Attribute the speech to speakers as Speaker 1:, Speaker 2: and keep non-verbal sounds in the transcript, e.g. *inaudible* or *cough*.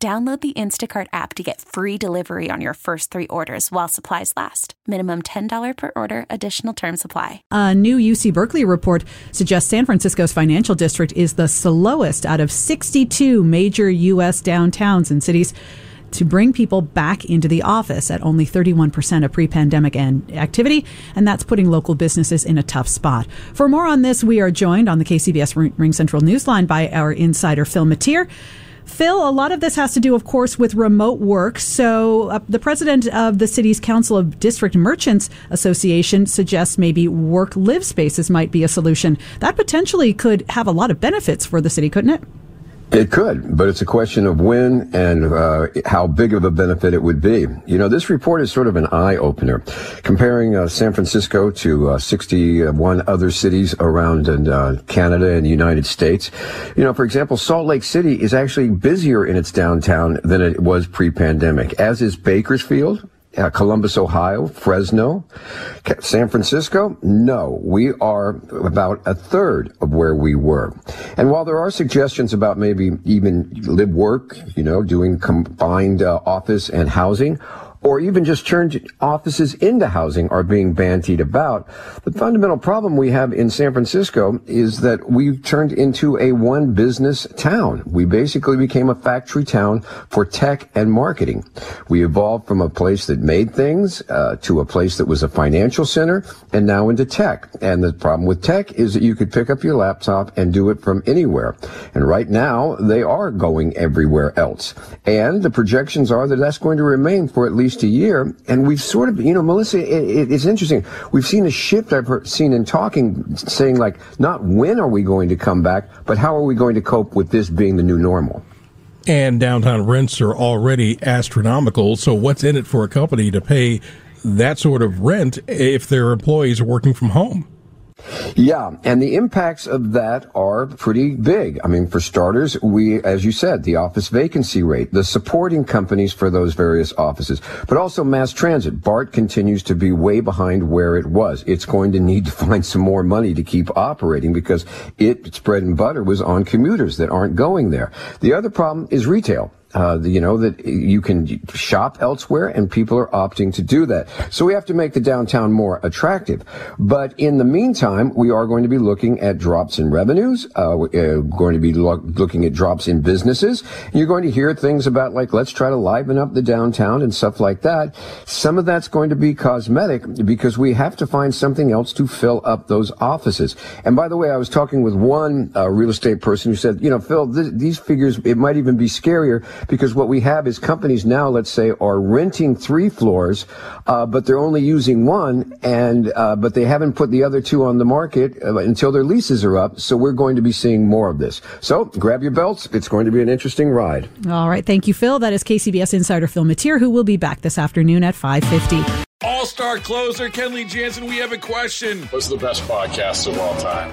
Speaker 1: Download the Instacart app to get free delivery on your first three orders while supplies last. Minimum $10 per order, additional term supply.
Speaker 2: A new UC Berkeley report suggests San Francisco's financial district is the slowest out of 62 major U.S. downtowns and cities to bring people back into the office at only 31% of pre-pandemic activity, and that's putting local businesses in a tough spot. For more on this, we are joined on the KCBS RingCentral Newsline by our insider Phil Matier. Phil, a lot of this has to do, of course, with remote work. So, uh, the president of the city's Council of District Merchants Association suggests maybe work live spaces might be a solution. That potentially could have a lot of benefits for the city, couldn't it?
Speaker 3: It could, but it's a question of when and uh, how big of a benefit it would be. You know, this report is sort of an eye opener, comparing uh, San Francisco to uh, 61 other cities around uh, Canada and the United States. You know, for example, Salt Lake City is actually busier in its downtown than it was pre-pandemic, as is Bakersfield, uh, Columbus, Ohio, Fresno, San Francisco? No, we are about a third of where we were. And while there are suggestions about maybe even live work, you know, doing combined uh, office and housing, or even just turned offices into housing are being bantied about. The fundamental problem we have in San Francisco is that we've turned into a one business town. We basically became a factory town for tech and marketing. We evolved from a place that made things uh, to a place that was a financial center and now into tech. And the problem with tech is that you could pick up your laptop and do it from anywhere. And right now they are going everywhere else. And the projections are that that's going to remain for at least least a year. And we've sort of, you know, Melissa, it, it's interesting. We've seen a shift I've heard, seen in talking, saying like, not when are we going to come back, but how are we going to cope with this being the new normal?
Speaker 4: And downtown rents are already astronomical. So what's in it for a company to pay that sort of rent if their employees are working from home?
Speaker 3: Yeah, and the impacts of that are pretty big. I mean, for starters, we, as you said, the office vacancy rate, the supporting companies for those various offices, but also mass transit. BART continues to be way behind where it was. It's going to need to *laughs* find some more money to keep operating because it, its bread and butter was on commuters that aren't going there. The other problem is retail uh, you know, that you can shop elsewhere and people are opting to do that. So we have to make the downtown more attractive. But in the meantime, we are going to be looking at drops in revenues. Uh, we're uh, going to be lo- looking at drops in businesses. You're going to hear things about like, let's try to liven up the downtown and stuff like that. Some of that's going to be cosmetic because we have to find something else to fill up those offices. And by the way, I was talking with one uh, real estate person who said, you know, Phil, th- these figures, it might even be scarier because what we have is companies now, let's say, are renting three floors, uh, but they're only using one, and uh, but they haven't put the other two on the market uh, until their leases are up. So we're going to be seeing more of this. So grab your belts; it's going to be an interesting ride.
Speaker 2: All right, thank you, Phil. That is KCBS insider Phil Matier, who will be back this afternoon at five fifty.
Speaker 5: All star closer Kenley Jansen, we have a question.
Speaker 6: What's the best podcast of all time?